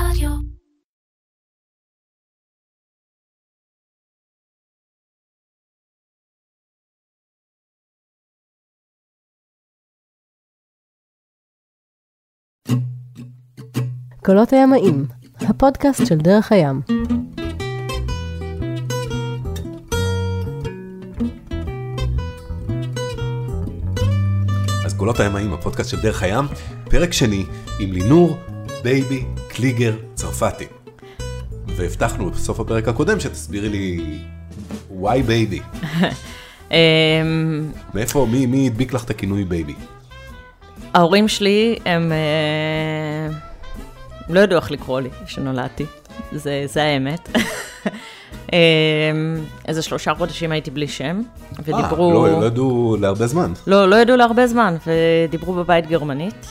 רדיו. קולות הימאים, הפודקאסט של דרך הים. אז קולות הימאים, הפודקאסט של דרך הים, פרק שני עם לינור בייבי קליגר צרפתי. והבטחנו בסוף הפרק הקודם שתסבירי לי וואי בייבי. אמ, מאיפה, מי, מי הדביק לך את הכינוי בייבי? ההורים שלי, הם אה, לא ידעו איך לקרוא לי כשנולדתי, זה, זה האמת. אמ, איזה שלושה חודשים הייתי בלי שם, ודיברו... אה, לא, לא ידעו להרבה זמן. לא, לא ידעו להרבה זמן, ודיברו בבית גרמנית.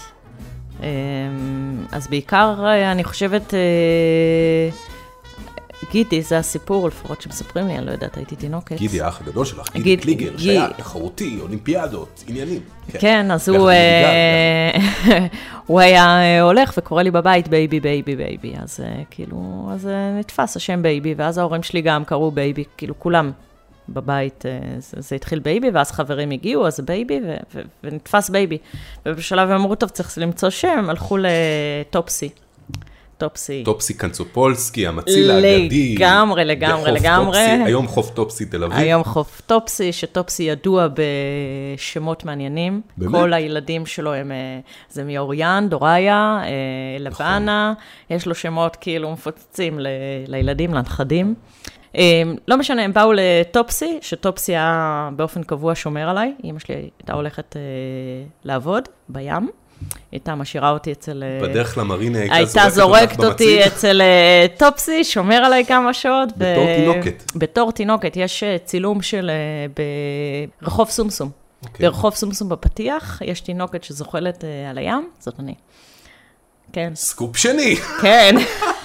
אז בעיקר, אה, אני חושבת, אה, גידי, זה הסיפור, לפחות שמספרים לי, אני לא יודעת, הייתי תינוקת. גידי, האח הגדול שלך, גידי גיד- קליגר, גיד- שהיה תחרותי, אולימפיאדות, עניינים. כן, אז יחד הוא, אה, הוא היה הולך וקורא לי בבית בייבי, בייבי, בייבי. אז כאילו, אז נתפס השם בייבי, ואז ההורים שלי גם קראו בייבי, כאילו כולם בבית, אה, זה, זה התחיל בייבי, ואז חברים הגיעו, אז בייבי, ו, ו, ונתפס בייבי. ובשלב הם אמרו, טוב, צריך למצוא שם, הלכו לטופסי. טופסי. טופסי קנצופולסקי, המציל האגדי. לגמרי, לגמרי, לגמרי. טופסי, היום חוף טופסי תל אביב. היום חוף טופסי, שטופסי ידוע בשמות מעניינים. באמת? כל הילדים שלו הם, אה, זה מאוריאן, דוריה, אה, לבנה, יש לו שמות כאילו מפוצצים ל- לילדים, לנכדים. אה, לא משנה, הם באו לטופסי, שטופסי היה באופן קבוע שומר עליי. אמא שלי הייתה הולכת אה, לעבוד בים. הייתה משאירה אותי אצל... אה, בדרך למרינה הייתה זורקת אותי. אצל אה, טופסי, שומר עליי כמה שעות. בתור תינוקת. בתור תינוקת. יש צילום של... ברחוב סומסום. אוקיי. ברחוב סומסום בפתיח, יש תינוקת שזוחלת על הים, זאת אני. כן. סקופ שני. כן.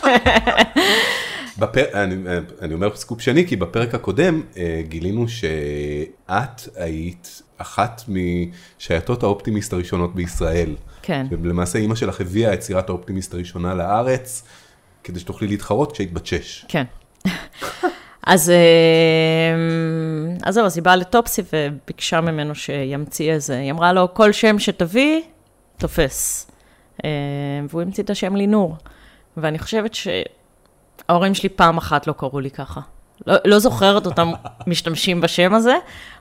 בפר... אני, אני אומר סקופ שני, כי בפרק הקודם אה, גילינו שאת היית אחת משייטות האופטימיסט הראשונות בישראל. כן. ולמעשה אימא שלך הביאה את סירת האופטימיסט הראשונה לארץ, כדי שתוכלי להתחרות כשהיית בת שש. כן. אז, אה, אז זהו, אז היא באה לטופסי וביקשה ממנו שימציא איזה, היא אמרה לו, כל שם שתביא, תופס. אה, והוא המציא את השם לינור. ואני חושבת שההורים שלי פעם אחת לא קראו לי ככה. לא, לא זוכרת אותם משתמשים בשם הזה,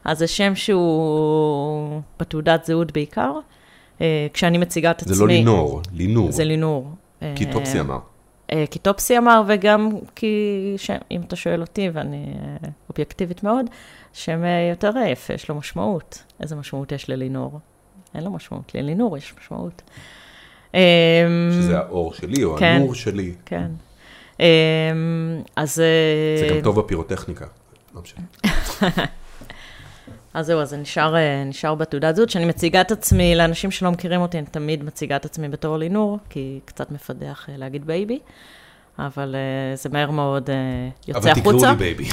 אז זה שם שהוא בתעודת זהות בעיקר. אה, כשאני מציגה את עצמי... זה לא לינור, לינור. זה לינור. כי אה, טופסי אמר. אה, כי טופסי אמר, וגם כי, ש... אם אתה שואל אותי, ואני אובייקטיבית מאוד, שם יותר יפה, יש לו משמעות. איזה משמעות יש ללינור? אין לו משמעות, ללינור יש משמעות. שזה האור שלי או כן. הנור שלי. כן. אה, אז... אה, זה גם טוב בפירוטכניקה. לא משנה. אז זהו, אז זה נשאר, אה, נשאר בתעודת זהות, שאני מציגה את עצמי, לאנשים שלא מכירים אותי, אני תמיד מציגה את עצמי בתור לינור, כי קצת מפדח אה, להגיד בייבי, אבל זה מהר מאוד יוצא אבל תקראו החוצה. לי בייבי.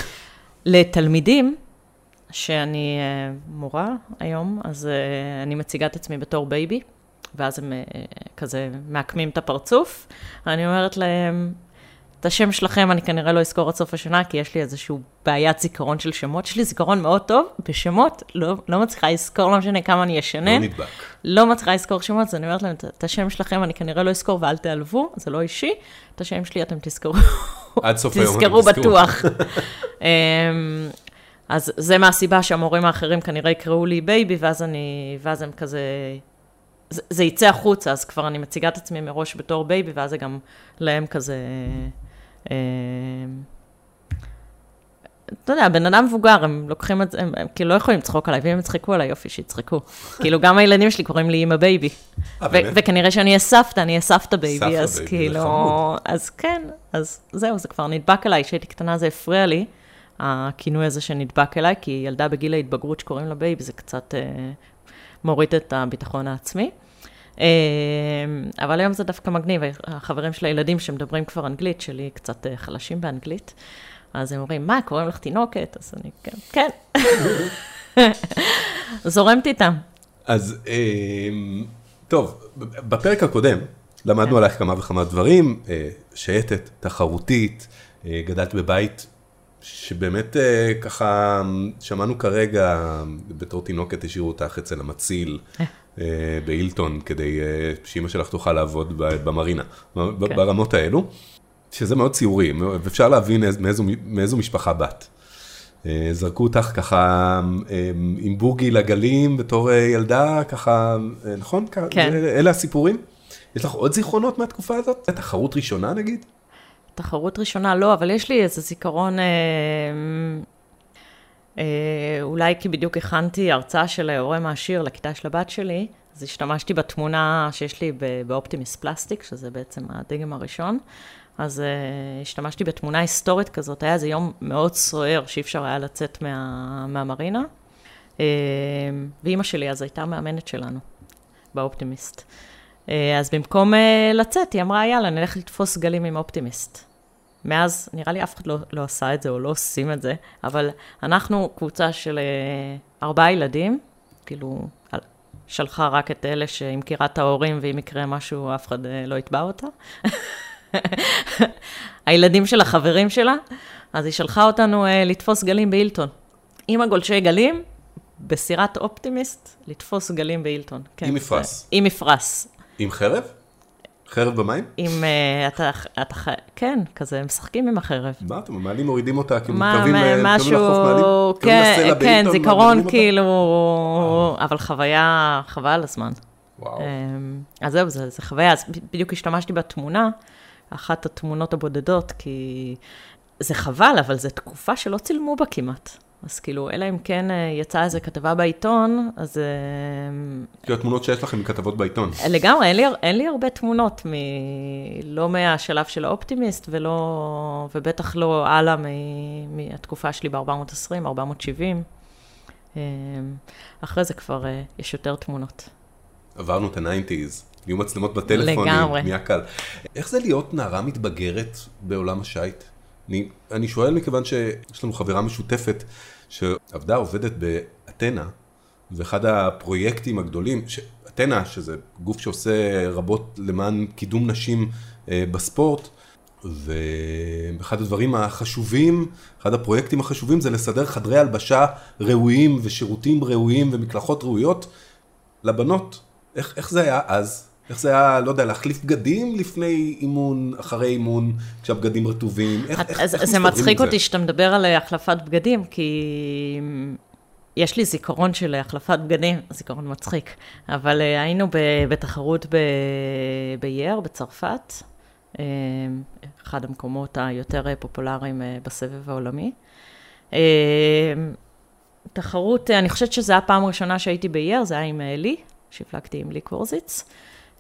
לתלמידים, שאני מורה היום, אז אני מציגה את עצמי בתור בייבי, ואז הם כזה מעקמים את הפרצוף. אני אומרת להם, את השם שלכם אני כנראה לא אזכור עד סוף השנה, כי יש לי איזושהי בעיית זיכרון של שמות. יש לי זיכרון מאוד טוב, בשמות לא, לא מצליחה לזכור, לא משנה כמה אני לא אשנן. נדבק. לא מצליחה לזכור שמות, אז אני אומרת להם, "את- השם שלכם אני כנראה לא אזכור ואל תיעלבו, זה לא אישי, את השם שלי אתם תזכרו. עד סוף היום. תזכרו. בטוח. אמ, אז זה מהסיבה שהמורים האחרים כנראה יקראו לי בייבי, ואז אני, ואז הם כזה, זה, זה יצא החוצה, אז כבר אני מציגה את עצמי מראש בתור בייבי, ואז זה גם להם כזה, אתה יודע, בן אדם מבוגר, הם לוקחים את זה, הם, הם כאילו לא יכולים לצחוק עליי, ואם הם יצחקו עליי, יופי, שיצחקו. כאילו, גם הילדים שלי קוראים לי אמא בייבי. אה? וכנראה שאני אהיה סבתא, אני אהיה סבתא בייבי, אז כאילו. אז כן, אז זהו, זה כבר נדבק אליי, כשהייתי קטנה זה הפריע לי, הכינוי הזה שנדבק אליי, כי ילדה בגיל ההתבגרות שקוראים לה בייבי, זה קצת אה, מוריד את הביטחון העצמי. אה, אבל היום זה דווקא מגניב, החברים של הילדים שמדברים כבר אנגלית, שלי קצת אה, חלשים באנגלית, אז הם אומרים, מה, קוראים לך תינוקת? אז אני, כן, כן. זורמת איתם. אז אמ, טוב, בפרק הקודם למדנו כן. עלייך כמה וכמה דברים, אה, שייטת, תחרותית, אה, גדלת בבית שבאמת ככה שמענו כרגע, בתור תינוקת השאירו אותך אצל המציל אה, באילטון, כדי אה, שאימא שלך תוכל לעבוד במרינה, ב- כן. ברמות האלו, שזה מאוד ציורי, ואפשר להבין איז- מאיזו, מאיזו משפחה באת. אה, זרקו אותך ככה עם בוגי לגלים בתור ילדה, ככה, נכון? כן. זה- אלה הסיפורים? יש לך עוד זיכרונות מהתקופה הזאת? תחרות ראשונה נגיד? תחרות ראשונה לא, אבל יש לי איזה זיכרון, אה, אולי כי בדיוק הכנתי הרצאה של הורה מעשיר לכיתה של הבת שלי, אז השתמשתי בתמונה שיש לי באופטימיס פלסטיק, שזה בעצם הדגם הראשון. אז uh, השתמשתי בתמונה היסטורית כזאת, היה איזה יום מאוד סוער שאי אפשר היה לצאת מה, מהמרינה. Uh, ואימא שלי אז הייתה מאמנת שלנו, באופטימיסט. Uh, אז במקום uh, לצאת, היא אמרה, יאללה, נלך לתפוס גלים עם אופטימיסט. מאז, נראה לי אף אחד לא, לא עשה את זה או לא עושים את זה, אבל אנחנו קבוצה של uh, ארבעה ילדים, כאילו, שלחה רק את אלה שהיא מכירה את ההורים, ואם יקרה משהו, אף אחד uh, לא יתבע אותה. הילדים של החברים שלה, אז היא שלחה אותנו uh, לתפוס גלים בהילטון. עם הגולשי גלים, בסירת אופטימיסט, לתפוס גלים בהילטון. כן, עם מפרש. עם מפרש. עם חרב? חרב במים? עם, uh, אתה, אתה, כן, כזה, משחקים עם החרב. מה אתם מעלים מורידים אותה, כאילו מתקרבים מתקרבים לחוף מעלים? כן, לסלע כן, זיכרון? כאילו, אבל חוויה, חוויה על הזמן. וואו. אמ, אז זהו, זה, זה חוויה, אז בדיוק השתמשתי בתמונה, אחת התמונות הבודדות, כי זה חבל, אבל זו תקופה שלא צילמו בה כמעט. אז כאילו, אלא אם כן אה, יצאה איזו כתבה בעיתון, אז אמ, כאילו התמונות שיש לכם מכתבות בעיתון. לגמרי, אין לי, אין לי הרבה תמונות, מ... לא מהשלב של האופטימיסט, ולא, ובטח לא הלאה מ... מהתקופה שלי ב-420, 470. אמ, אחרי זה כבר אה, יש יותר תמונות. עברנו את ה nineties, נהיו מצלמות בטלפונים, לגמרי. נהיה קל. איך זה להיות נערה מתבגרת בעולם השייט? אני, אני שואל מכיוון שיש לנו חברה משותפת שעבדה, עובדת באתנה, ואחד הפרויקטים הגדולים, אתנה, שזה גוף שעושה רבות למען קידום נשים אה, בספורט, ואחד הדברים החשובים, אחד הפרויקטים החשובים זה לסדר חדרי הלבשה ראויים ושירותים ראויים ומקלחות ראויות לבנות. איך, איך זה היה אז? איך זה היה, לא יודע, להחליף בגדים לפני אימון, אחרי אימון, כשהבגדים רטובים? איך, איך, אז, איך אז זה מסתדרים מצחיק אותי שאתה מדבר על אה, החלפת בגדים, כי יש לי זיכרון של החלפת בגדים, זיכרון מצחיק, אבל אה, היינו ב- בתחרות ב- ביער, בצרפת, אה, אחד המקומות היותר אה, פופולריים אה, בסבב העולמי. אה, תחרות, אה, אני חושבת שזו הייתה הפעם הראשונה שהייתי ביער, זה היה עם אה, לי, שהפלגתי עם לי קורזיץ.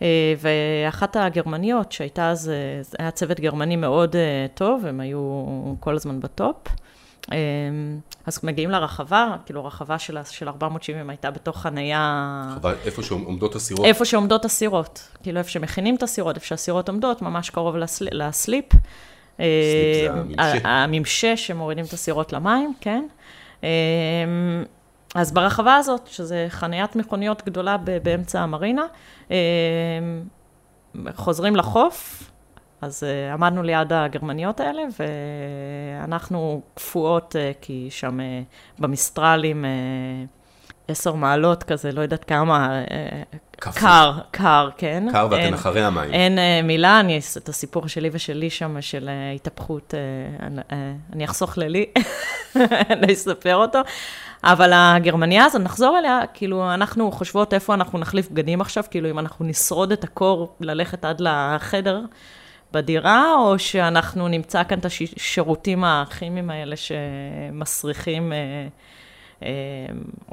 אה, ואחת הגרמניות שהייתה אז, אה, זה היה צוות גרמני מאוד אה, טוב, הם היו כל הזמן בטופ. אז מגיעים לרחבה, כאילו הרחבה של, של 470 הייתה בתוך חנייה, אבל איפה שעומדות הסירות? איפה שעומדות הסירות, כאילו איפה שמכינים את הסירות, איפה שהסירות עומדות, ממש קרוב לסל, לסליפ. אה, זה הממשה. הממשה שמורידים את הסירות למים, כן. אז ברחבה הזאת, שזה חניית מכוניות גדולה באמצע המרינה, אה, חוזרים לחוף, אז אה, עמדנו ליד הגרמניות האלה, ואנחנו קפואות, אה, כי שם אה, במסטרלים עשר מעלות כזה, לא יודעת כמה, קפוא. קר, קר, כן. קר ואתן אין- אחרי המים. אין אה, מילה, אני, את הסיפור שלי ושלי שם, של אה, התהפכות, אה, אני- אה, אני אחסוך ללי, אני אספר אותו. אבל הגרמניה הזאת, נחזור אליה, כאילו, אנחנו חושבות איפה אנחנו נחליף בגדים עכשיו, כאילו, אם אנחנו נשרוד את הקור, ללכת עד לחדר בדירה, או שאנחנו נמצא כאן את השירותים הכימיים האלה שמסריחים, אה,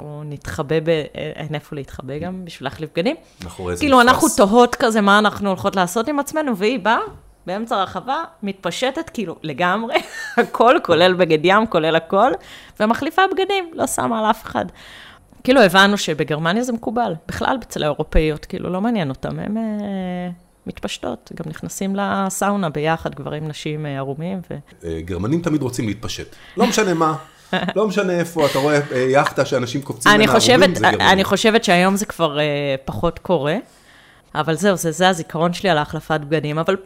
או נתחבא, ב- אה, אין איפה להתחבא גם, בשביל להחליף בגדים. מאחורי כאילו, מפרש. אנחנו תוהות כזה מה אנחנו הולכות לעשות עם עצמנו, והיא באה באמצע הרחבה, מתפשטת, כאילו, לגמרי, הכל, כולל בגד ים, כולל הכל, ומחליפה בגדים, לא שמה על אף אחד. כאילו, הבנו שבגרמניה זה מקובל, בכלל אצל האירופאיות, כאילו, לא מעניין אותם, הם אה, מתפשטות, גם נכנסים לסאונה ביחד, גברים, נשים אה, ערומים, ו... אה, גרמנים תמיד רוצים להתפשט. לא משנה מה, לא משנה איפה, אתה רואה אה, יאכטה שאנשים קופצים זה גרמנים. אני חושבת שהיום זה כבר אה, פחות קורה, אבל זהו, זה, זה הזיכרון שלי על ההחלפת בגדים, אבל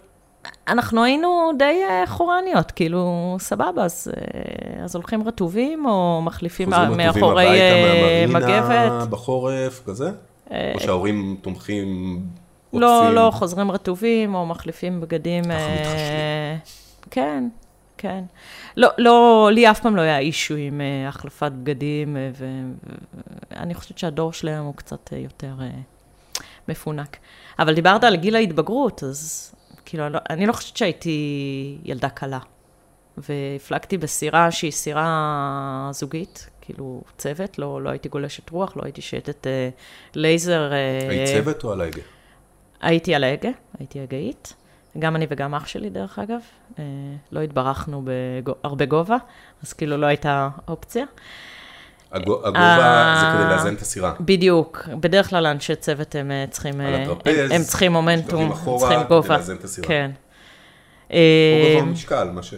אנחנו היינו די אה, חורניות, כאילו, סבבה, אז, אז הולכים רטובים, או מחליפים חוזרים רטובים מאחורי אה, הביתה מהמרינה מגבת. בחורף, כזה? או שההורים תומכים, לא? לא, חוזרים רטובים, או מחליפים בגדים. אה, מתחשבים. כן, כן. לא, לא, לי אף פעם לא היה אישו עם אה, החלפת בגדים, אה, ואני חושבת שהדור שלהם הוא קצת אה, יותר מפונק. אבל דיברת על גיל ההתבגרות, אז כאילו, אני לא, אני לא חושבת שהייתי ילדה קלה. והפלגתי בסירה שהיא סירה זוגית, כאילו צוות, לא, לא הייתי גולשת רוח, לא הייתי שייטת אה, לייזר. אה, היית צוות או על ההגה? הייתי על ההגה, הייתי הגאית. גם אני וגם אח שלי, דרך אגב. אה, לא התברכנו בהרבה גובה, אז כאילו לא הייתה אופציה. הגו- הגובה אה, זה כדי לאזן את הסירה. בדיוק. בדרך כלל אנשי צוות הם אה, צריכים... על הטרפז, הם, צריכים מומנטום, צריכים כדי גובה. לאזן את הסירה. כן. או גובה משקל, מה ש...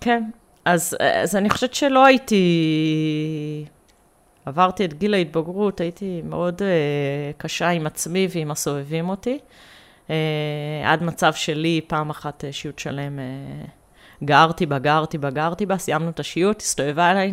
כן, אז, אז אני חושבת שלא הייתי... עברתי את גיל ההתבגרות, הייתי מאוד uh, קשה עם עצמי ועם הסובבים אותי. Uh, עד מצב שלי, פעם אחת uh, שיעוט שלם, uh, גרתי בה, גרתי בה, גרתי בה, סיימנו את השיעוט, הסתובבה אליי,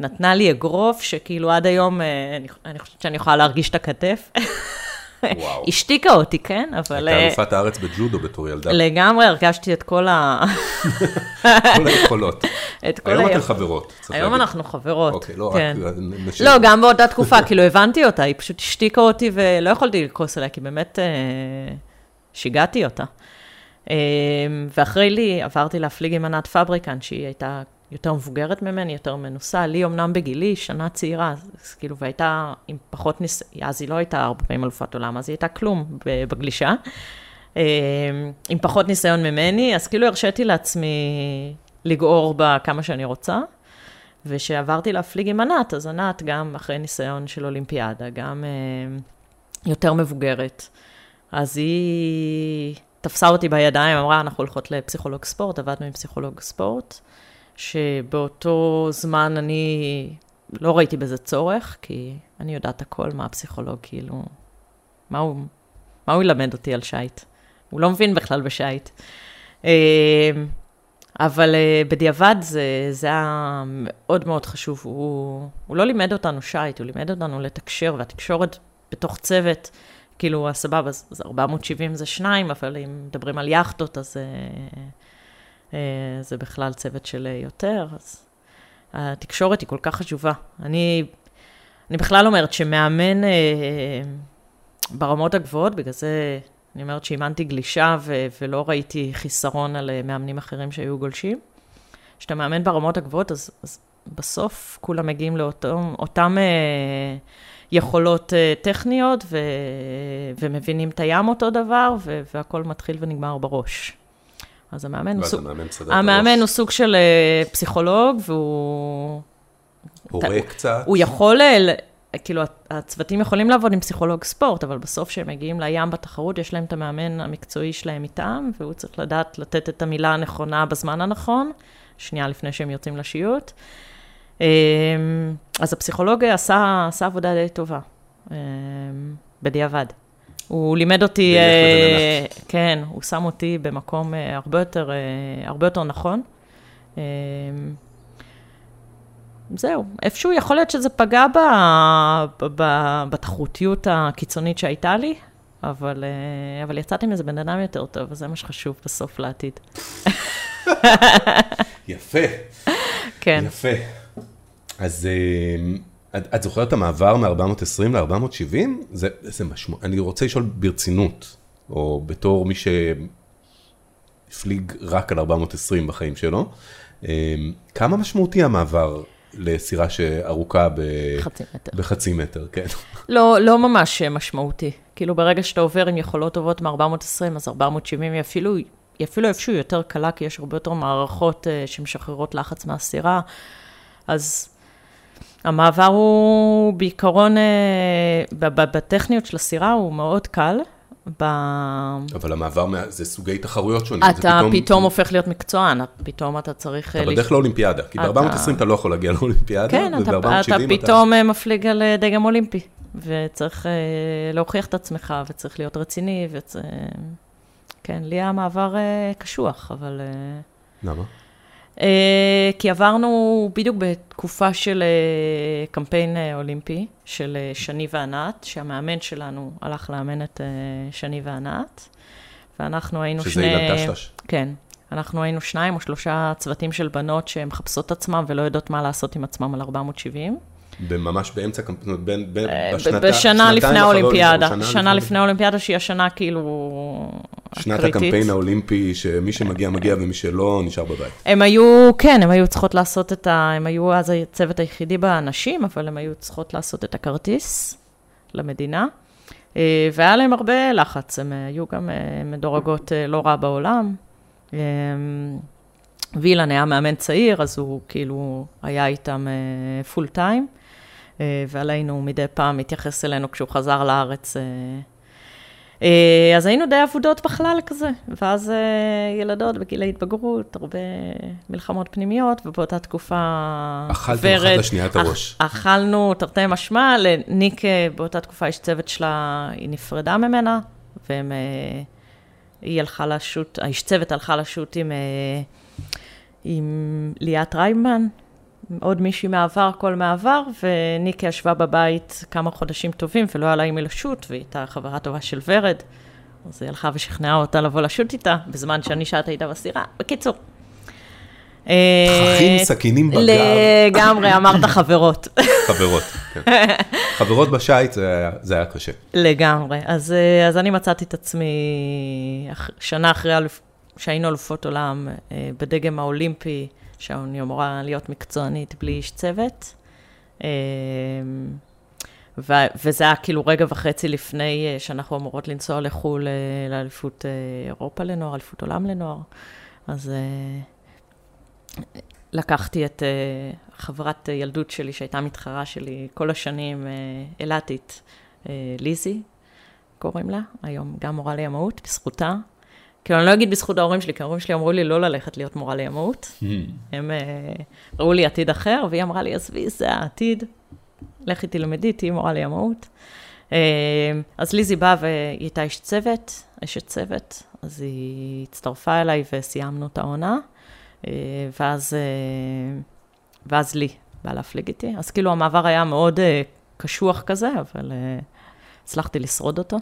נתנה לי אגרוף, שכאילו עד היום, uh, אני, אני חושבת שאני יכולה להרגיש את הכתף. השתיקה אותי, כן? אבל... הייתה אה, אלופת הארץ בג'ודו בתור ילדה. לגמרי הרגשתי את כל ה... כל היכולות. את כל היום אתן חברות. צריך היום להגיד. אנחנו חברות. אוקיי, לא, כן. רק נשאר. לא, גם באותה תקופה, כאילו הבנתי אותה, היא פשוט השתיקה אותי ולא יכולתי לכעוס עליה, כי באמת אה, שיגעתי אותה. אה, ואחרי לי עברתי להפליג עם ענת פבריקן, שהיא הייתה יותר מבוגרת ממני, יותר מנוסה, לי אמנם בגילי, שנה צעירה, אז, כאילו, והייתה עם פחות ניס... אז היא לא הייתה הרבה פעמים אלופת עולם, אז היא הייתה כלום בגלישה. אה, עם פחות ניסיון ממני, אז כאילו הרשיתי לעצמי לגעור בה כמה שאני רוצה. וכשעברתי להפליג עם ענת, אז ענת גם אחרי ניסיון של אולימפיאדה, גם אה, יותר מבוגרת. אז היא תפסה אותי בידיים, אמרה, אנחנו הולכות לפסיכולוג ספורט, עבדנו עם פסיכולוג ספורט, שבאותו זמן אני לא ראיתי בזה צורך, כי אני יודעת הכל, מה הפסיכולוג, כאילו, מה הוא, מה הוא ילמד אותי על שיט? הוא לא מבין בכלל בשיט. אה, אבל uh, בדיעבד זה, זה היה מאוד מאוד חשוב. הוא, הוא לא לימד אותנו שייט, הוא לימד אותנו לתקשר, והתקשורת בתוך צוות, כאילו, הסבבה, אז, אז 470 זה שניים, אבל אם מדברים על יאכטות, אז uh, זה בכלל צוות של uh, יותר. אז התקשורת היא כל כך חשובה. אני, אני בכלל אומרת שמאמן uh, ברמות הגבוהות, בגלל זה אני אומרת שאימנתי גלישה ו- ולא ראיתי חיסרון על אה, מאמנים אחרים שהיו גולשים. כשאתה מאמן ברמות הגבוהות, אז, אז בסוף כולם מגיעים לאותן אה, יכולות אה, טכניות ו- ומבינים את הים אותו דבר, ו- והכל מתחיל ונגמר בראש. אז המאמן הוא סוג... המאמן המאמן. הוא סוג של אה, פסיכולוג, והוא... הורה קצת. הוא יכול, אה, כאילו, הצוותים יכולים לעבוד עם פסיכולוג ספורט, אבל בסוף כשהם מגיעים לים בתחרות, יש להם את המאמן המקצועי שלהם איתם, והוא צריך לדעת לתת את המילה הנכונה בזמן הנכון, שנייה לפני שהם יוצאים לשיוט. אמ, אז הפסיכולוג עשה, עשה עבודה די טובה, אמ, בדיעבד. הוא לימד אותי, אה, כן, הוא שם אותי במקום אה, הרבה יותר, אה, הרבה יותר נכון. אמ, זהו, איפשהו יכול להיות שזה פגע ב, ב, ב, בתחרותיות הקיצונית שהייתה לי, אבל, אה, אבל יצאתי מזה בן אדם יותר טוב, וזה מה שחשוב בסוף לעתיד. יפה, כן. יפה. אז אה, את, את זוכרת את המעבר מ-420 ל-470? זה, זה משמעות, אני רוצה לשאול ברצינות, או בתור מי שהפליג רק על 420 בחיים שלו, אה, כמה משמעותי המעבר לסירה שארוכה ב... חצי מטר. בחצי מטר, כן. לא, לא ממש אה, משמעותי. כאילו, ברגע שאתה עובר עם יכולות טובות מ-420, אז 470 היא אפילו, היא אפילו איפשהו יותר קלה, כי יש הרבה יותר מערכות uh, שמשחררות לחץ מהסירה. אז המעבר הוא בעיקרון, ב- בטכניות של הסירה הוא מאוד קל. ב... אבל המעבר, מה- זה סוגי תחרויות שונים. אתה פתאום... פתאום הופך להיות מקצוען, פתאום אתה צריך... אתה אה, בדרך לאולימפיאדה, כי אתה- ב-420 אתה לא יכול להגיע לאולימפיאדה, כן, אתה, וב-470 אתה פתאום אה, מפליג על אה, דגם אולימפי. וצריך אה, להוכיח את עצמך, וצריך להיות רציני, וצ... כן, לי היה מעבר אה, קשוח, אבל... אה, למה? אה, כי עברנו בדיוק בתקופה של אה, קמפיין אה, אולימפי, של שני וענת, שהמאמן שלנו הלך לאמן את שני וענת, ואנחנו היינו שזה שני... אילן טשטש. כן. אנחנו היינו שניים או שלושה צוותים של בנות שמחפשות עצמם ולא יודעות מה לעשות עם עצמם על 470. ממש באמצע קמפיין, בין, בין, אה, בשנת, בשנה לפני האולימפיאדה, שנה שנה לפני האולימפיאדה שהיא השנה כאילו שנת הקריטית. הקמפיין האולימפי, שמי שמגיע מגיע ומי שלא נשאר בבית. הם היו, כן, הם היו צריכות לעשות את ה... הם היו אז הצוות היחידי באנשים, אבל הם היו צריכות לעשות את הכרטיס למדינה. אה, והיה להם הרבה לחץ, הם אה, היו גם מדורגות לא רע בעולם. וילן היה מאמן צעיר, אז הוא כאילו היה איתם פול טיים, ועלינו מדי פעם מתייחס אלינו כשהוא חזר לארץ. אה, אה, אז היינו די אבודות בכלל כזה, ואז אה, ילדות בגילי התבגרות, הרבה מלחמות פנימיות, ובאותה תקופה אכלתם אחת לשנייה את הראש. אכ- אכלנו תרתי משמע, לניק אה, באותה תקופה יש צוות שלה, היא נפרדה ממנה, והם... אה, היא הלכה לשוט, האיש צוות הלכה לשוט עם, אה, עם ליאת רייבמן, עוד מישהי מהעבר, כל מהעבר, וניקי ישבה בבית כמה חודשים טובים ולא היה לה עם מי לשוט, והיא הייתה חברה טובה של ורד, אז היא הלכה ושכנעה אותה לבוא לשוט איתה, בזמן שאני שעת איתה בסירה. בקיצור. תככים, אה, סכינים בגב, לגמרי, אמרת חברות. חברות. כן. חברות בשייט זה זה היה קשה. לגמרי. אז, אה, אז אני מצאתי את עצמי שנה אחרי שהיינו אלופות עולם אה, בדגם האולימפי, שאני אמורה להיות מקצוענית בלי איש צוות. אה, ו- וזה היה כאילו רגע וחצי לפני אה, שאנחנו אמורות לנסוע לחו"ל אה, לאליפות אה, אירופה לנוער, אליפות עולם לנוער. אז לקחתי את חברת ילדות שלי, שהייתה מתחרה שלי כל השנים, אילתית, ליזי, קוראים לה, היום גם מורה לימאות, בזכותה. כאילו, אני לא אגיד בזכות ההורים שלי, כי ההורים שלי אמרו לי לא ללכת להיות מורה לימאות. הם אה, ראו לי עתיד אחר, והיא אמרה לי, עזבי, זה העתיד, לכי תלמדי, תהיי מורה לימאות. אה, אז ליזי באה והיא הייתה איש צוות, אשת צוות, אז היא הצטרפה אליי וסיימנו את העונה, אה, ואז, ואז לי בא להפליג איתי. אז כאילו המעבר היה מאוד קשוח כזה, אבל הצלחתי לשרוד אותו.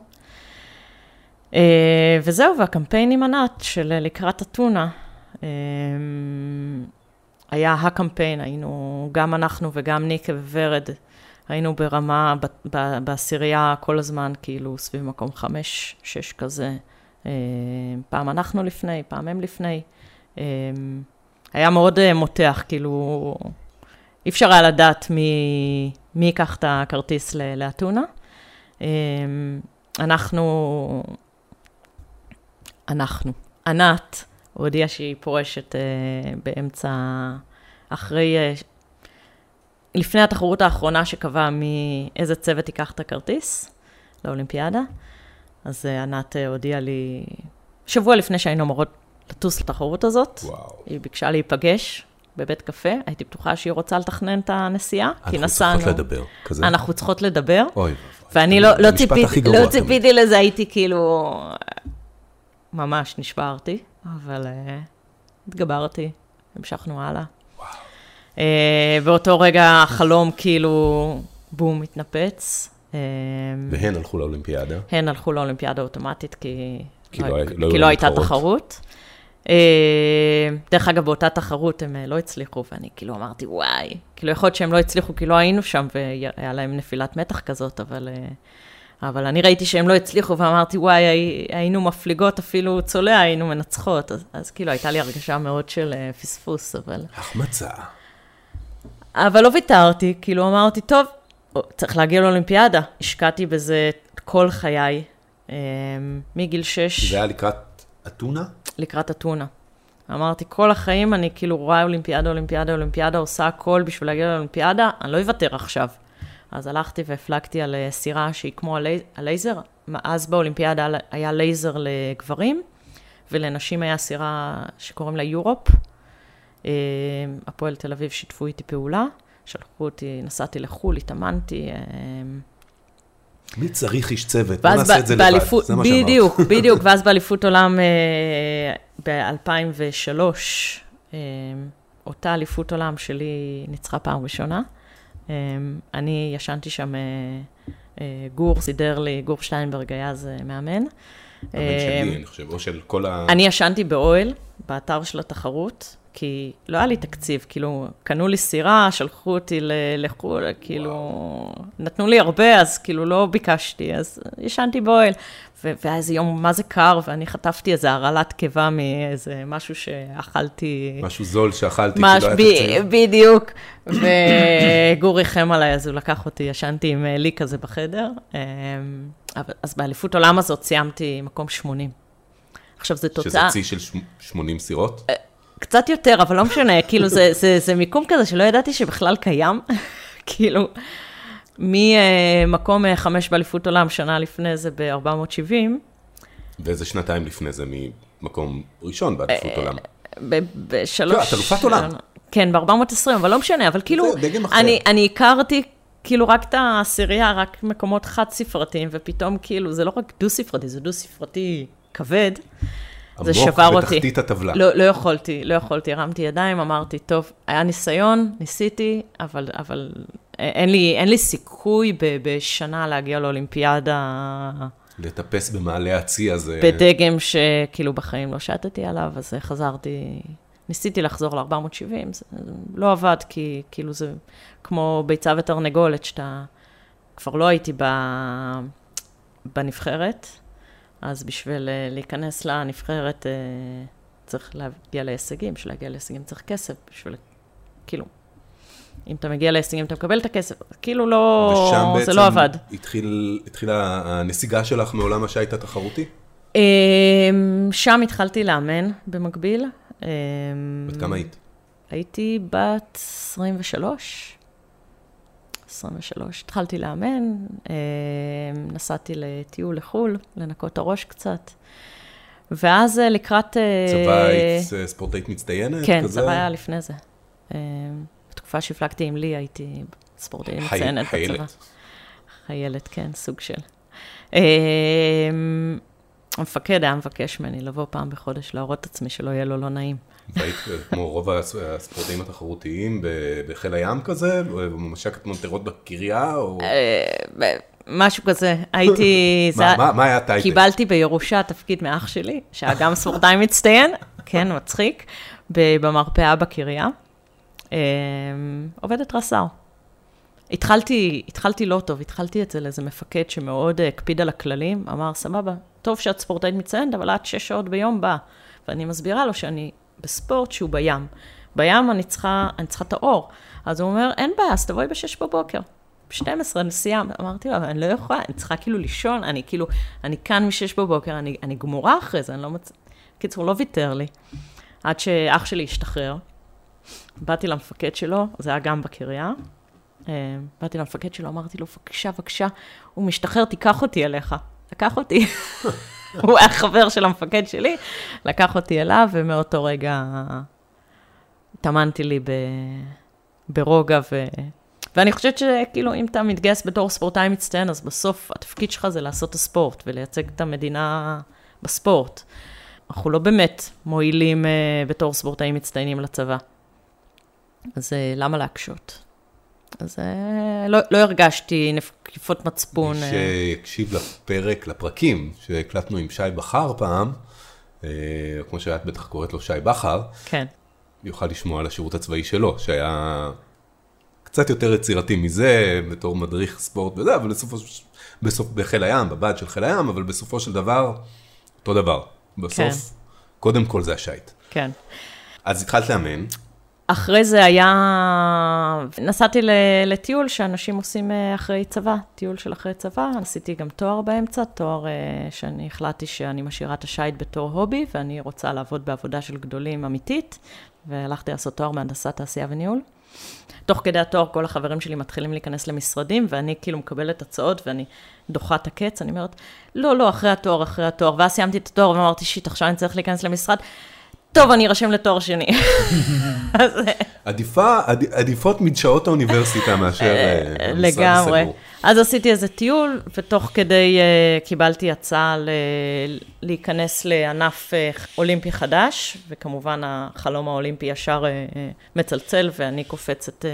אה, וזהו, והקמפיין עם ענת של אה, לקראת אתונה. אה, היה הקמפיין, היינו, גם אנחנו וגם ניקה וורד, היינו ברמה, בעשירייה כל הזמן, כאילו סביב מקום חמש, שש כזה. אה, פעם אנחנו לפני, פעם הם לפני. אה, היה מאוד אה, מותח, כאילו, אי אפשר היה לדעת מי, מי ייקח את הכרטיס לאתונה. אה, אנחנו, אנחנו, ענת הודיעה שהיא פורשת אה, באמצע, אחרי, אה, לפני התחרות האחרונה שקבעה מי, איזה צוות ייקח את הכרטיס לאולימפיאדה. אז אה, ענת אה, הודיעה לי, שבוע לפני שהיינו אמורות לטוס לתחרות הזאת, וואו. היא ביקשה להיפגש בבית קפה, הייתי בטוחה שהיא רוצה לתכנן את הנסיעה, כי אנחנו נסענו. צריכות לדבר. כזה. אנחנו צריכות לדבר, אוי, ואני לא, לא, גרוע לא. ציפיתי לזה, הייתי כאילו... ממש נשברתי, אבל uh, התגברתי, המשכנו הלאה. Uh, באותו רגע החלום כאילו, בום, התנפץ. Uh, והן הלכו לאולימפיאדה. הן הלכו לאולימפיאדה אוטומטית, כי, כי לא, לא לא כי לא הייתה. תחרות. אה, דרך אגב, באותה תחרות הם אה, לא הצליחו, ואני כאילו אמרתי, וואי, כאילו יכול להיות שהם לא הצליחו כי לא היינו שם, והיה להם נפילת מתח כזאת, אבל, אה, אבל אני ראיתי שהם לא הצליחו, ואמרתי, וואי, הי- היינו מפליגות אפילו צולע, היינו מנצחות, אז, אז כאילו הייתה לי הרגשה מאוד של אה, פספוס, אבל... החמצה. אבל לא ויתרתי, כאילו אמרתי, טוב, צריך להגיע לאולימפיאדה. השקעתי בזה כל חיי, אה, מגיל שש. זה היה לקראת אתונה? לקראת אתונה. אמרתי, כל החיים אני כאילו רואה אולימפיאדה, אולימפיאדה, אולימפיאדה, עושה הכל בשביל להגיע לאולימפיאדה, אני לא אוותר עכשיו. אז הלכתי והפלגתי על אה, סירה שהיא כמו הלי- הלייזר. אז באולימפיאדה היה לייזר לגברים, ולנשים היה סירה שקוראים לה Europe. אה, הפועל תל אביב שיתפו איתי פעולה, שלחו אותי, נסעתי לחו"ל, התאמנתי. אה, מי צריך איש צוות? בוא נעשה את זה לבד, באליפות- זה מה שאמרת. בדיוק, בדיוק, ואז באליפות עולם ב-2003, אותה אליפות עולם שלי ניצחה פעם ראשונה. אה, אני ישנתי שם, אה, אה, גור סידר לי, גור שטיינברג היה אז אה, מאמן. אה, שלי, אני חושב, או של כל ה... אני ישנתי באוהל, באתר של התחרות, כי לא היה לי תקציב, כאילו, קנו לי סירה, שלחו אותי לחו"ל, כאילו, נתנו לי הרבה, אז כאילו לא ביקשתי, אז ישנתי באוהל. והיה איזה יום, מה זה קר, ואני חטפתי איזה הרעלת קיבה מאיזה משהו שאכלתי. משהו זול שאכלתי, כי לא היה תקציב. בדיוק. וגור ריחם עליי, אז הוא לקח אותי, ישנתי עם אה, לי כזה בחדר. אה, אבל- אז באליפות עולם הזאת סיימתי מקום 80. עכשיו, זו שזה תוצאה... צי של ש- 80 סירות? קצת יותר, אבל לא משנה, כאילו זה, זה, זה מיקום כזה שלא ידעתי שבכלל קיים. כאילו, ממקום אה, חמש באליפות עולם, שנה לפני זה ב-470, ואיזה שנתיים לפני זה ממקום ראשון באליפות אה, עולם. בשלוש... לא, את אלופת עולם. כן, ב-420, אבל לא משנה, אבל כאילו. אני, אני הכרתי כאילו רק את העשירייה, רק מקומות חד-ספרתיים, ופתאום כאילו, זה לא רק דו-ספרתי, זה דו-ספרתי כבד. זה שבר עמוק אותי. בתחתית הטבלה. לא, לא יכולתי, לא יכולתי, הרמתי ידיים, אמרתי, טוב, היה ניסיון, ניסיתי, אבל, אבל אין, לי, אין לי סיכוי ב, בשנה להגיע לאולימפיאדה לטפס במעלה הצי הזה. בדגם שכאילו בחיים לא שטתי עליו, אז חזרתי, ניסיתי לחזור ל-470, זה לא עבד, כי כאילו זה כמו ביצה ותרנגולת, שאתה, כבר לא הייתי ב, בנבחרת, אז בשביל אה, להיכנס לנבחרת אה, צריך להגיע להישגים, בשביל להגיע להישגים צריך כסף, בשביל, כאילו, אם אתה מגיע להישגים אתה מקבל את הכסף, כאילו לא, ושם זה בעצם לא עבד. התחיל, התחילה הנסיגה שלך מעולם השיט התחרותי? אמ, שם התחלתי לאמן במקביל. בת כמה היית? הייתי בת 23. 23. התחלתי לאמן, אמ, נסעתי לטיול לחו"ל, לנקות את הראש קצת. ואז אה, לקראת... אה, צבא היית אה, ספורטאית מצטיינת? כן, כזה? צבא היה לפני זה. אמ, בתקופה שהפלגתי עם לי הייתי ספורטאית מצטיינת בצבא. חיילת. חיילת, כן, סוג של. אמ, המפקד היה מבקש ממני לבוא פעם בחודש להראות את עצמי שלא יהיה לו לא נעים. והיית אה, כמו רוב הס- הספורטאים התחרותיים בחיל הים כזה? או משקת מונטרות בקריה? או... אה, משהו כזה, הייתי... זה מה- מה- מה היה הטייטל? קיבלתי בירושה תפקיד מאח שלי, שהיה גם ספורטאי מצטיין, כן, מצחיק, במרפאה בקריה. אמ, עובדת רס"ר. התחלתי, התחלתי לא טוב, התחלתי אצל איזה מפקד שמאוד אה, הקפיד על הכללים, אמר, סבבה, טוב שאת ספורטאית מצטיינת, אבל את שש שעות ביום באה. ואני מסבירה לו שאני בספורט שהוא בים. בים אני צריכה, אני צריכה את האור. אז הוא אומר, אין בעיה, אז תבואי בשש בבוקר. ב-12 נסיעה, אמרתי לו, אבל אני לא יכולה, אני צריכה כאילו לישון, אני כאילו, אני כאן משש בבוקר, אני, אני גמורה אחרי זה, אני לא מצ... קיצור, לא ויתר לי. עד שאח שלי השתחרר, באתי למפקד שלו, זה היה גם בקריה, אה, באתי למפקד שלו, אמרתי לו, בבקשה, בבקשה, הוא משתחרר, תיקח אותי אליך. לקח אותי, הוא היה חבר של המפקד שלי, לקח אותי אליו, ומאותו רגע טמנתי לי ב... ברוגע, ו... ואני חושבת שכאילו, אם אתה מתגייס בתור ספורטאי מצטיין, אז בסוף התפקיד שלך זה לעשות את הספורט ולייצג את המדינה בספורט. אנחנו לא באמת מועילים uh, בתור ספורטאים מצטיינים לצבא. אז uh, למה להקשות? אז uh, לא, לא הרגשתי נקיפות מצפון. מי אה, שהקשיב לפרק, לפרקים שהקלטנו עם שי בכר פעם, אה, כמו שאת בטח קוראת לו שי בכר, כן, יוכל לשמוע על השירות הצבאי שלו, שהיה קצת יותר יצירתי מזה, בתור מדריך ספורט וזה, אבל בסופו של... בסוף, בחיל הים, בבה"ד של חיל הים, אבל בסופו של דבר, אותו דבר. בסוף, כן. קודם כל זה השייט. כן. אז התחלת לאמן, אחרי זה היה, נסעתי לטיול שאנשים עושים אה, אחרי צבא, טיול של אחרי צבא, עשיתי גם תואר באמצע, תואר אה, שאני החלטתי שאני משאירה את השייט בתור הובי, ואני רוצה לעבוד בעבודה של גדולים אמיתית, והלכתי לעשות תואר בהנדסת תעשייה וניהול. תוך כדי התואר כל החברים שלי מתחילים להיכנס למשרדים, ואני כאילו מקבלת הצעות ואני דוחה את הקץ, אני אומרת, לא, לא, אחרי התואר, אחרי התואר, ואז סיימתי את התואר ואמרתי, שיט, עכשיו אני צריך להיכנס למשרד. טוב, אני ארשם לתואר שני. עדיפה, עד- עדיפות מדשאות האוניברסיטה מאשר אה, המשרד לגמרי. הסגור. אז עשיתי איזה טיול, ותוך כדי uh, קיבלתי הצעה ל- להיכנס לענף uh, אולימפי חדש, וכמובן החלום האולימפי ישר uh, מצלצל ואני קופצת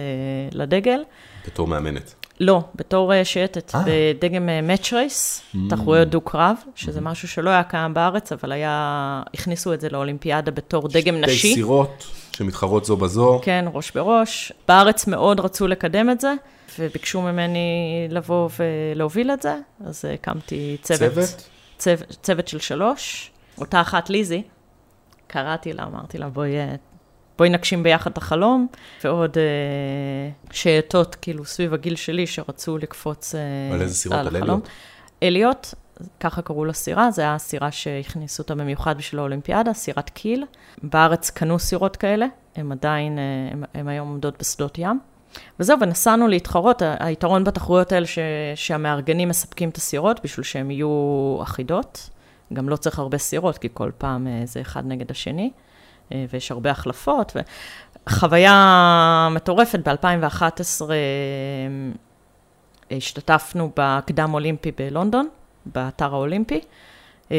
לדגל. בתור מאמנת. לא, בתור uh, שייטת, אה. בדגם מאץ' רייס, תחרויות דו-קרב, שזה משהו שלא היה קיים בארץ, אבל היה, הכניסו את זה לאולימפיאדה בתור דגם שתי נשי. סירות שמתחרות זו בזו. כן, ראש בראש. בארץ מאוד רצו לקדם את זה, וביקשו ממני לבוא ולהוביל את זה, אז הקמתי צוות. צוות? צוות, צוות של שלוש. אותה אחת, ליזי, קראתי לה, אמרתי לה, בואי, אה, בואי נגשים ביחד את החלום, ועוד אה, שייטות, כאילו, סביב הגיל שלי, שרצו לקפוץ אה, על איזה סירות? על החלום. אליוט? אליוט, ככה קראו לסירה, זו הייתה סירה שהכניסו אותה במיוחד בשביל האולימפיאדה, סירת קיל. בארץ קנו סירות כאלה, הן עדיין, אה, הן- הן היום עומדות בשדות ים. וזהו, ונסענו להתחרות, היתרון בתחרויות האלה ש, שהמארגנים מספקים את הסירות בשביל שהן יהיו אחידות. גם לא צריך הרבה סירות, כי כל פעם אה, זה אחד נגד השני, אה, ויש הרבה החלפות. חוויה מטורפת, ב-2011 השתתפנו בקדם אולימפי בלונדון, באתר האולימפי. אה,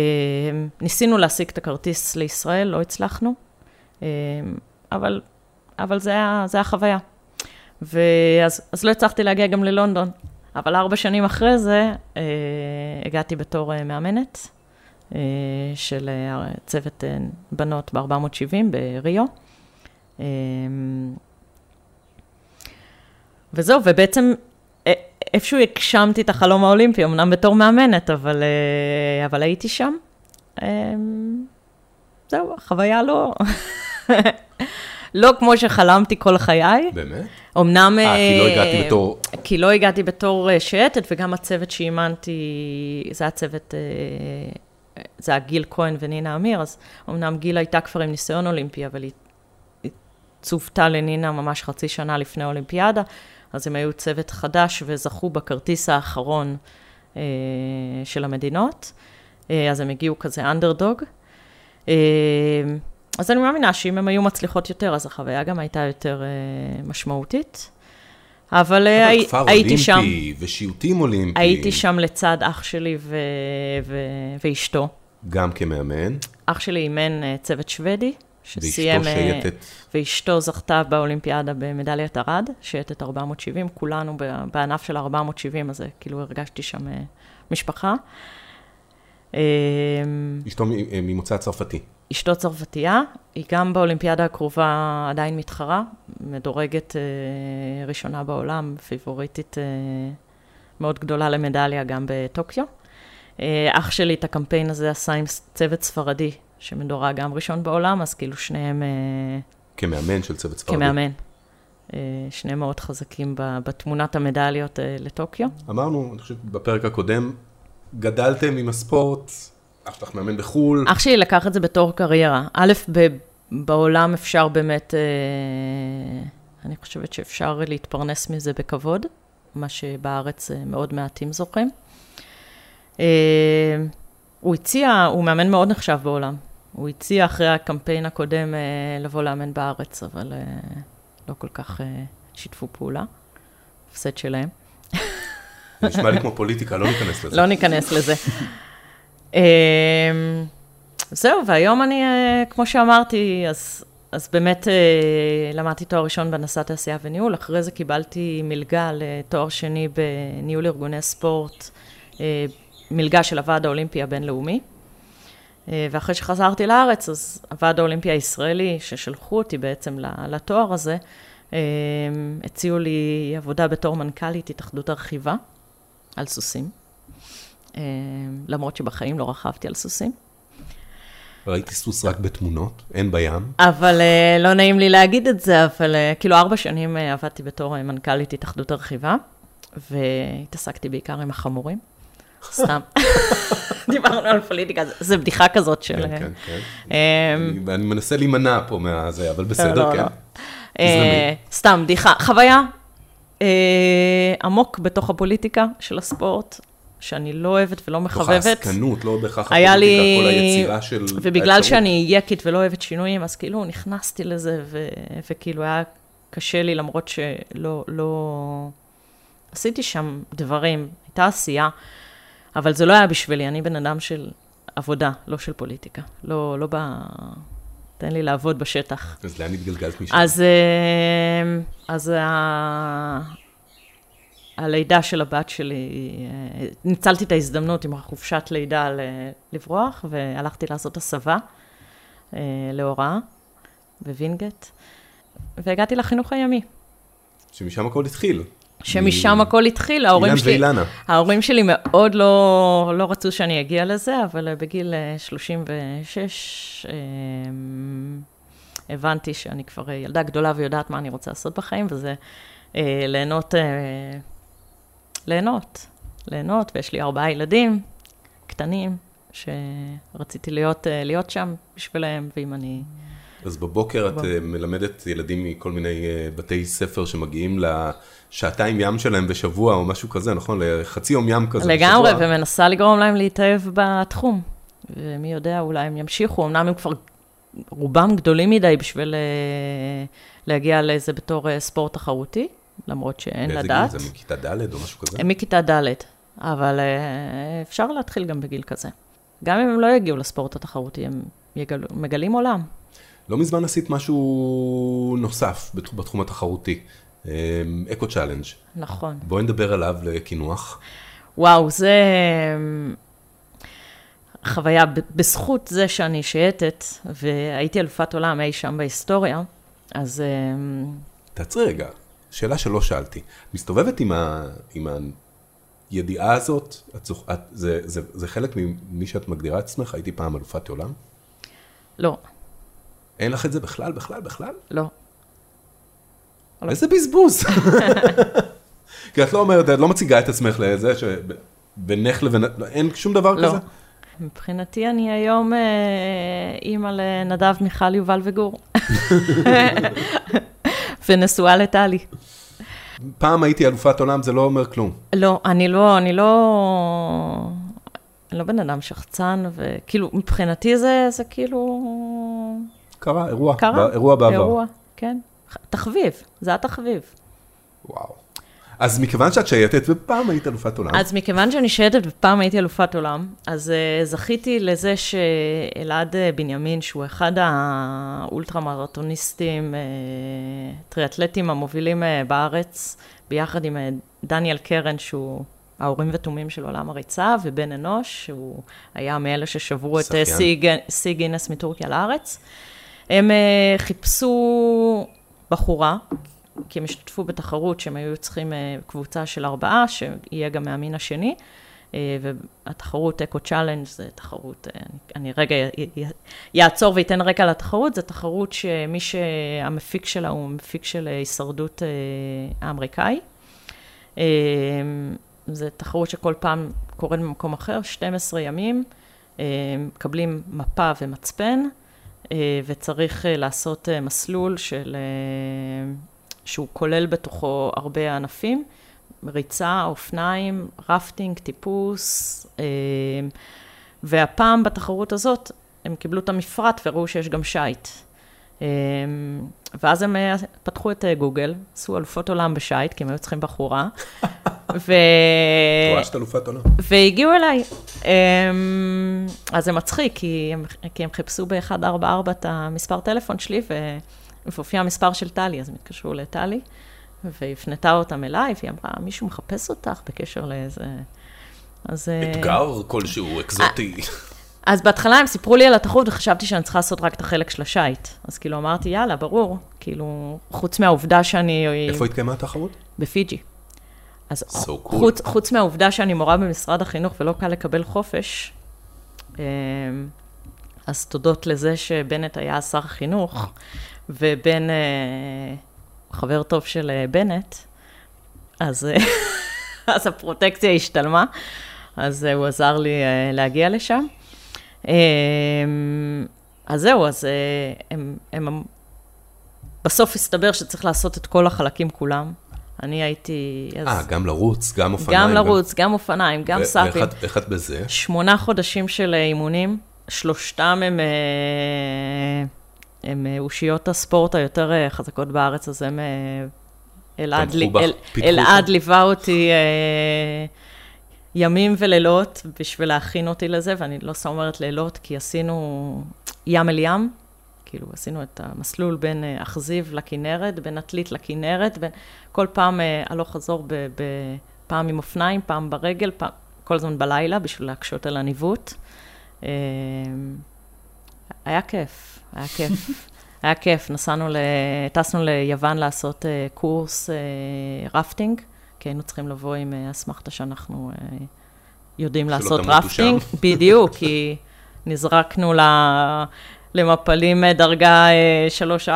ניסינו להשיג את הכרטיס לישראל, לא הצלחנו, אה, אבל, אבל זה היה, זה היה חוויה. ואז אז לא הצלחתי להגיע גם ללונדון, אבל ארבע שנים אחרי זה אה, הגעתי בתור אה, מאמנת אה, של אה, צוות אה, בנות ב-470 בריו. אה, וזהו, ובעצם אה, איפשהו הגשמתי את החלום האולימפי, אמנם בתור מאמנת, אבל, אה, אבל הייתי שם. אה, זהו, החוויה לא... לא כמו שחלמתי כל חיי. באמת? אמנם... אה, כי לא אה, הגעתי בתור... כי לא הגעתי בתור אה, שייטת, וגם הצוות שאימנתי, זה היה צוות, אה, זה היה גיל כהן ונינה אמיר, אז אמנם גיל הייתה כבר עם ניסיון אולימפי, אבל היא, היא צוותה לנינה ממש חצי שנה לפני האולימפיאדה, אז הם היו צוות חדש וזכו בכרטיס האחרון אה, של המדינות, אה, אז הם הגיעו כזה אנדרדוג. אה, אז אני מאמינה שאם הם היו מצליחות יותר, אז החוויה גם הייתה יותר אה, משמעותית. אבל, אה, אבל הי, כפר הייתי שם, אולימפי ושיוטים אולימפיים. הייתי שם לצד אח שלי ו, ו, ואשתו. גם כמאמן, אח שלי אימן אה, צוות שוודי, שסיים... ואשתו אה, שייטת. ואשתו זכתה באולימפיאדה במדליית ארד, שייטת 470, כולנו בענף של 470, אז כאילו הרגשתי שם משפחה. אשתו ממוצא צרפתי. אשתו צרפתייה, היא גם באולימפיאדה הקרובה עדיין מתחרה, מדורגת אה, ראשונה בעולם, פיבוריטית אה, מאוד גדולה למדליה גם בטוקיו. אה, אח שלי את הקמפיין הזה עשה עם צוות ספרדי, שמדורג גם ראשון בעולם, אז כאילו שניהם אה, כמאמן של צוות ספרדי. כמאמן. אה, שניהם מאוד חזקים בתמונת המדליות אה, לטוקיו. אמרנו, אני חושב, בפרק הקודם, גדלתם עם הספורט, אח שלך מאמן בחו"ל. אח שלי לקח את זה בתור קריירה. א', ב- בעולם אפשר באמת, אה, אני חושבת שאפשר להתפרנס מזה בכבוד, מה שבארץ אה, מאוד מעטים זוכים. אה, הוא הציע, הוא מאמן מאוד נחשב בעולם. הוא הציע אחרי הקמפיין הקודם לבוא לאמן בארץ, אבל לא כל כך שיתפו פעולה. הפסד שלהם. נשמע לי כמו פוליטיקה, לא ניכנס לזה. לא ניכנס לזה. אמ, זהו, והיום אני, אה, כמו שאמרתי, אז, אז באמת אה, למדתי תואר ראשון בהנדסת תעשייה וניהול, אחרי זה קיבלתי מלגה לתואר שני בניהול ארגוני ספורט, אה, מלגה של הוועד האולימפי הבינלאומי. ואחרי שחזרתי לארץ, אז הוועד האולימפי הישראלי, ששלחו אותי בעצם לתואר הזה, הציעו לי עבודה בתור מנכ"לית התאחדות הרכיבה על סוסים. אה, למרות שבחיים לא רכבתי על סוסים. ראיתי סוס רק בתמונות, אין בים. אבל אה, לא נעים לי להגיד את זה, אבל אה, כאילו ארבע שנים אה, עבדתי בתור מנכ"לית התאחדות הרכיבה, והתעסקתי בעיקר עם החמורים. סתם. דיברנו על פוליטיקה, זו- בדיחה כזאת של... כן, כן, כן. אה, אני- מנסה להימנע פה מהזה, אבל בסדר, לא, כן. לא. סתם, בדיחה. חוויה עמוק בתוך הפוליטיקה של הספורט, שאני לא אוהבת ולא מתוך מחבבת. העסקנות, לא בהכרח היה לי... כל היצירה של... ובגלל האפשרות. שאני יקית ולא אוהבת שינויים, אז כאילו נכנסתי לזה, ו... וכאילו היה קשה לי, למרות שלא... לא... עשיתי שם דברים, הייתה עשייה, אבל זה לא היה בשבילי, אני בן אדם של עבודה, לא של פוליטיקה. לא, לא ב... תן לי לעבוד בשטח. אז לאן התגלגלת משם? אז, אה, אז. הלידה של הבת שלי, אה, ניצלתי את ההזדמנות עם החופשת לידה לברוח, והלכתי לעשות הסבה אה, להוראה בווינגייט, והגעתי לחינוך הימי, שמשם הכל התחיל. שמשם הכל התחיל, ההורים שלי... ואילנה. ההורים שלי מאוד לא, לא רצו שאני אגיע לזה, אבל בגיל אה, 36 אה, הבנתי שאני כבר ילדה גדולה ויודעת מה אני רוצה לעשות בחיים, וזה ליהנות, ליהנות, ליהנות, ויש לי ארבעה ילדים קטנים, שרציתי להיות, אה, להיות שם בשבילם, ואם אני... אז בבוקר את. אה, מלמדת ילדים מכל מיני אה, בתי ספר שמגיעים לשעתיים ים שלהם בשבוע או משהו כזה, נכון? לחצי יום ים כזה לגמרי, בשבוע. ומנסה לגרום להם להתאהב בתחום. ומי יודע, אולי הם ימשיכו, אמנם הם כבר רובם גדולים מדי בשביל להגיע לזה בתור ספורט תחרותי, למרות שאין באיזה לדעת. גיל זה מכיתה ד' או משהו כזה? מכיתה ד', אבל אה, אפשר להתחיל גם בגיל כזה. גם אם הם לא יגיעו לספורט התחרותי, הם יגלו, מגלים עולם. לא מזמן עשית משהו נוסף בת- בתחום התחרותי, אה, Eco-Challenge. נכון. בואי נדבר עליו לקינוח. וואו, זה אמ, חוויה, בזכות זה שאני שייטת, והייתי אלופת עולם אי שם בהיסטוריה, אז תעצרי רגע, שאלה שלא שאלתי. מסתובבת עם, ה, עם הידיעה הזאת? את. את, זה, זה, זה חלק ממי שאת מגדירה את עצמך? הייתי פעם אלופת עולם? לא, אין לך את זה בכלל, בכלל, בכלל? לא. לא. איזה בזבוז. כי את לא אומרת, את לא מציגה את עצמך לזה שבינך לבין, לא, אין שום דבר לא. כזה? מבחינתי אני היום אה, אימא לנדב, מיכל, יובל וגור. ונשואה לטלי. פעם הייתי אלופת עולם, זה לא אומר כלום. לא, אני לא, אני לא... אני לא בן אדם שחצן, וכאילו, מבחינתי זה, זה כאילו... קרה, אירוע, קרה. אירוע בעבר. אירוע, כן. תחביב, זה התחביב. וואו. אז מכיוון שאת שייטת, ופעם היית אלופת עולם, אז מכיוון שאני שייטת ופעם הייתי אלופת עולם, אז uh, זכיתי לזה שאלעד אה, בנימין, שהוא אחד האולטרה-מרתוניסטים, uh, טריאטלטים המובילים uh, בארץ, ביחד עם uh, דניאל קרן, שהוא האורים ותומים של עולם הריצה, ובן אנוש, שהוא היה מאלה ששברו את אה, ג- שיא גינס מטורקיה לארץ. הם uh, חיפשו בחורה, כי הם השתתפו בתחרות שהם היו צריכים אה, קבוצה של ארבעה, שיהיה גם מהמין השני, אה, והתחרות Eco-Challenge זה תחרות, אה, אני, אני רגע אעצור ואתן רקע לתחרות, זו תחרות שמי שהמפיק שלה הוא מפיק של הישרדות האמריקאי. זו תחרות שכל פעם קורית במקום אחר, 12 ימים, מקבלים מפה ומצפן, וצריך לעשות מסלול של, שהוא כולל בתוכו הרבה ענפים, ריצה, אופניים, רפטינג, טיפוס, אה, והפעם בתחרות הזאת הם קיבלו את המפרט וראו שיש גם שיט. אה, ואז הם אה, פתחו את אה, גוגל, עשו אלופות עולם בשייט, כי הם היו צריכים בחורה, ו... שאת אלופת עולם. והגיעו אליי. אמ, אז זה מצחיק, כי הם, כי הם חיפשו ב-144 את המספר טלפון שלי, ו- והופיע המספר של טלי, אז הם התקשרו לטלי, והפנתה אותם אליי, והיא אמרה, מישהו מחפש אותך בקשר לאיזה... אז... אה, אתגר כלשהו, אקזוטי. אז בהתחלה הם סיפרו לי על התחרות, וחשבתי שאני צריכה לעשות רק את החלק של השייט. אז כאילו אמרתי, יאללה, ברור. כאילו, חוץ מהעובדה שאני... איפה התקיימה התחרות? בפיג'י. אז So cool. חוץ, חוץ מהעובדה שאני מורה במשרד החינוך ולא קל לקבל חופש, אמ, אז תודות לזה שבנט היה שר חינוך, ובן אה, חבר טוב של אה, בנט, אז, אה, אז הפרוטקציה השתלמה, אז הוא עזר לי להגיע לשם. אז זהו, אז הם, הם בסוף הסתבר שצריך לעשות את כל החלקים כולם. אני הייתי... אז- אה, גם לרוץ, גם אופניים. גם לרוץ, גם אופניים, גם ו- סאפים. ואיך את- בזה? שמונה חודשים של אימונים, שלושתם הם, אה, הם אה, אושיות הספורט היותר אה, חזקות בארץ, אז הם... אה, אלעד, לי- אל- אלעד? ליווה אותי אה, ימים ולילות בשביל להכין אותי לזה, ואני לא סתם אומרת לילות, כי עשינו ים אל ים, כאילו עשינו את המסלול בין אכזיב לכנרת, בין עתלית לכנרת, בין, כל פעם אה, הלוך חזור, ב, ב, פעם עם אופניים, פעם ברגל, פעם, כל הזמן בלילה, בשביל להקשות על הניווט. אה, היה כיף, היה כיף. היה כיף, נסענו, ל... טסנו ליוון לעשות אה, קורס אה, רפטינג, כי היינו צריכים לבוא עם אה, אסמכתה שאנחנו יודעים לעשות רפטינג. בדיוק, כי נזרקנו ל... למפלים דרגה 3-4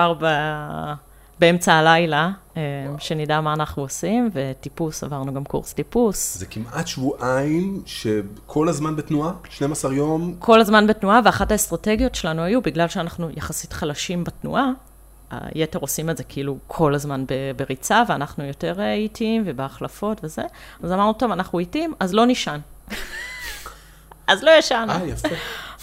באמצע הלילה, אה, שנדע מה אנחנו עושים, וטיפוס, עברנו גם קורס טיפוס. זה כמעט שבועיים שכל הזמן בתנועה, 12 יום, כל הזמן בתנועה, ואחת האסטרטגיות שלנו היו, בגלל שאנחנו יחסית חלשים בתנועה, היתר עושים את זה כאילו כל הזמן בריצה, ואנחנו יותר אה, איטיים ובהחלפות וזה, אז אמרנו, טוב, אנחנו איטיים, אז לא נישן. אז לא ישנו. אה, יפה.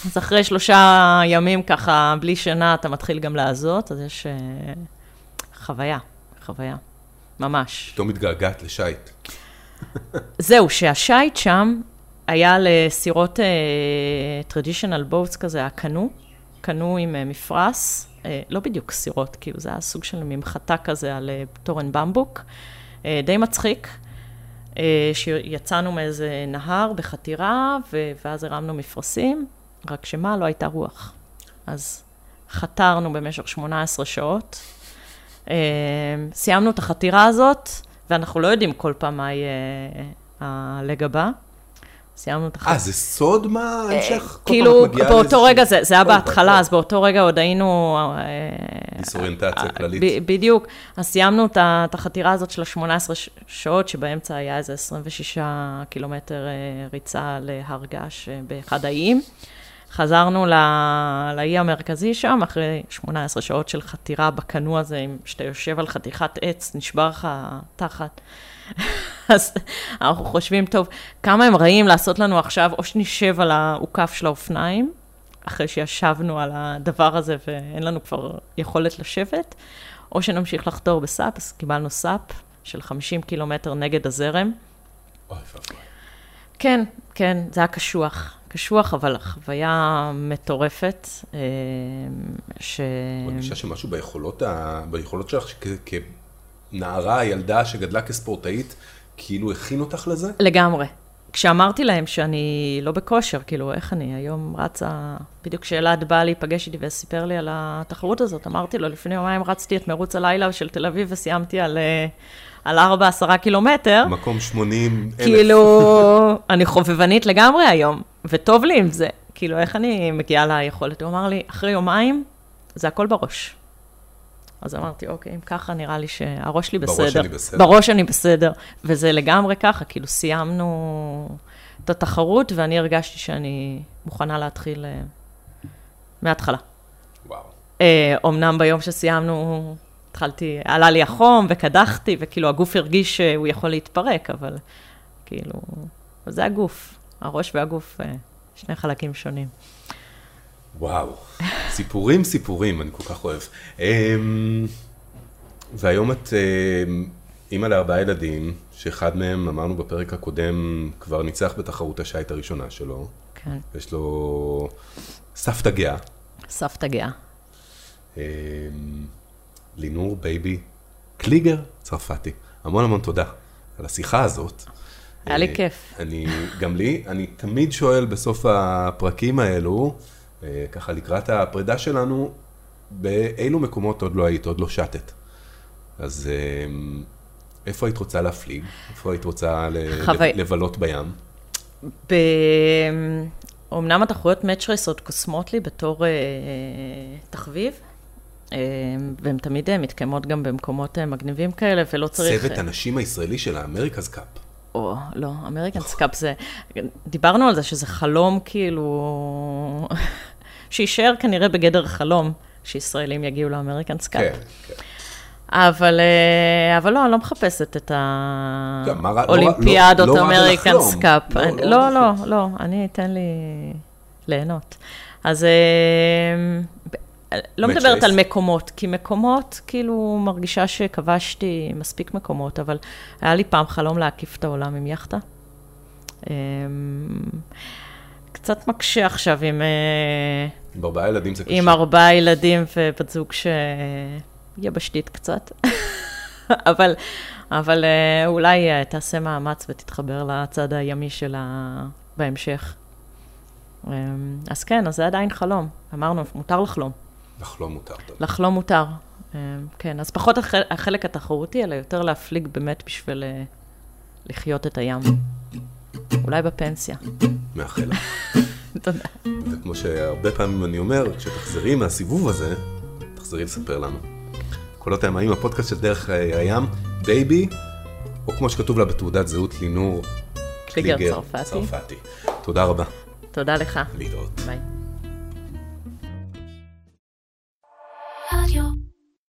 אז אחרי שלושה ימים ככה, בלי שינה, אתה מתחיל גם להזות, אז יש אה, חוויה, חוויה, ממש. פתאום מתגעגעת לשייט. זהו, שהשייט שם היה לסירות טרדישיונל בוטס כזה, הקנו, קנו עם אה, מפרש, אה, לא בדיוק סירות, כאילו זה היה סוג של ממחטה כזה על אה, תורן במבוק, אה, די מצחיק, שיצאנו מאיזה נהר בחתירה, ו- ואז הרמנו מפרשים, רק שמה, לא הייתה רוח. אז חתרנו במשך 18 שעות. אה, סיימנו את החתירה הזאת, ואנחנו לא יודעים כל פעם מה יהיה הלג הבא. סיימנו את החתירה. אה, זה סוד מה ההמשך? כל פעם כאילו, באותו רגע, זה, היה בהתחלה. אז באותו רגע עוד היינו... אה, דיסאוריינטציה כללית. בדיוק. אז סיימנו את החתירה הזאת של ה-18 שעות, שבאמצע היה איזה 26 קילומטר אה, ריצה להר געש אה, באחד האיים. חזרנו ל- לאי המרכזי שם, אחרי 18 שעות של חתירה בקנו הזה, עם- שאתה יושב על חתיכת עץ, נשבר לך תחת. אז אנחנו חושבים, טוב, כמה הם רעים לעשות לנו עכשיו, או שנשב על האוכף של האופניים, אחרי שישבנו על הדבר הזה ואין לנו כבר יכולת לשבת, או שנמשיך לחתור בסאפ, אז קיבלנו סאפ של 50 קילומטר נגד הזרם. אוי ואבוי. כן, כן, זה היה קשוח. קשוח, אבל חוויה מטורפת, אה, ש... מרגישה שמשהו ביכולות, ה... ביכולות שלך, שכ... כנערה, ילדה שגדלה כספורטאית, כאילו הכין אותך לזה? לגמרי. כשאמרתי להם שאני לא בכושר, כאילו, איך אני היום רצה, בדיוק כשאלעד בא להיפגש איתי וסיפר לי על התחרות הזאת, אמרתי לו, לפני יומיים רצתי את מרוץ הלילה של תל אביב וסיימתי על, אה, על 4-10 קילומטר. מקום 80 אלף. כאילו, אני חובבנית לגמרי היום, וטוב לי עם זה. כאילו, איך אני מגיעה ליכולת? הוא אמר לי, אחרי יומיים, זה הכל בראש. אז אמרתי, אוקיי, אם ככה, נראה לי שהראש שלי בראש בסדר. אני בסדר. בראש אני בסדר. וזה לגמרי ככה, כאילו, סיימנו את התחרות, ואני הרגשתי שאני מוכנה להתחיל אה, מההתחלה. וואו. אה, אמנם ביום שסיימנו, התחלתי, עלה לי החום וקדחתי, וכאילו הגוף הרגיש שהוא יכול להתפרק, אבל כאילו, זה הגוף, הראש והגוף, אה, שני חלקים שונים. וואו. סיפורים, סיפורים, אני כל כך אוהב. אמ, והיום את אמ, אימא לארבעה ילדים, שאחד מהם, אמרנו בפרק הקודם, כבר ניצח בתחרות השייט הראשונה שלו. כן, יש לו סבתא גאה. סבתא גאה. אמ, לינור בייבי קליגר צרפתי. המון המון תודה על השיחה הזאת. היה לי אה, כיף. אני, גם לי, אני תמיד שואל בסוף הפרקים האלו, ככה לקראת הפרידה שלנו, באילו מקומות עוד לא היית, עוד לא שטת. אז אמ, איפה היית רוצה להפליג? איפה היית רוצה ל- חווי- לבלות בים? ב... אמנם התחרויות match race עוד קוסמות לי בתור אה, תחביב, אה, והן תמיד אה, מתקיימות גם במקומות אה, מגניבים כאלה, ולא צריך... צוות אה, הנשים הישראלי של ה America's Cup. או, לא, America's Cup זה... דיברנו על זה שזה חלום כאילו... שיישאר כנראה בגדר חלום, שישראלים יגיעו ל America's Cup. כן, כן. אבל, אה, אבל לא, אני לא מחפשת את האולימפיאדות, לא- לא. לא, אני- לא לא, לא. לא, אני, תן לי ליהנות. אז אה, לא מדברת. על מקומות, כי מקומות, כאילו, מרגישה שכבשתי מספיק מקומות, אבל היה לי פעם חלום להקיף את העולם עם יאכטה. אה, קצת מקשה עכשיו עם... אה, עם ארבעה ילדים זה קשה. עם ארבעה ילדים ובת זוג שיבשתית קצת. אבל, אבל אה, אולי אה, תעשה מאמץ ותתחבר לצד הימי שלה בהמשך. אה, אז כן, אז זה עדיין חלום. אמרנו, מותר לחלום. לחלום מותר. לחלום מותר. אה, כן, אז פחות הח- החלק התחרותי, אלא יותר להפליג באמת בשביל אה, לחיות את הים. אולי בפנסיה. מאחל לך. תודה. וכמו שהרבה פעמים אני אומר, כשתחזרי מהסיבוב הזה, תחזרי לספר לנו. קולות הימאים, הפודקאסט של דרך הים, בייבי, או כמו שכתוב לה בתעודת זהות, לינור קליגר צרפתי. צרפתי. תודה רבה. תודה לך. להתראות. ביי.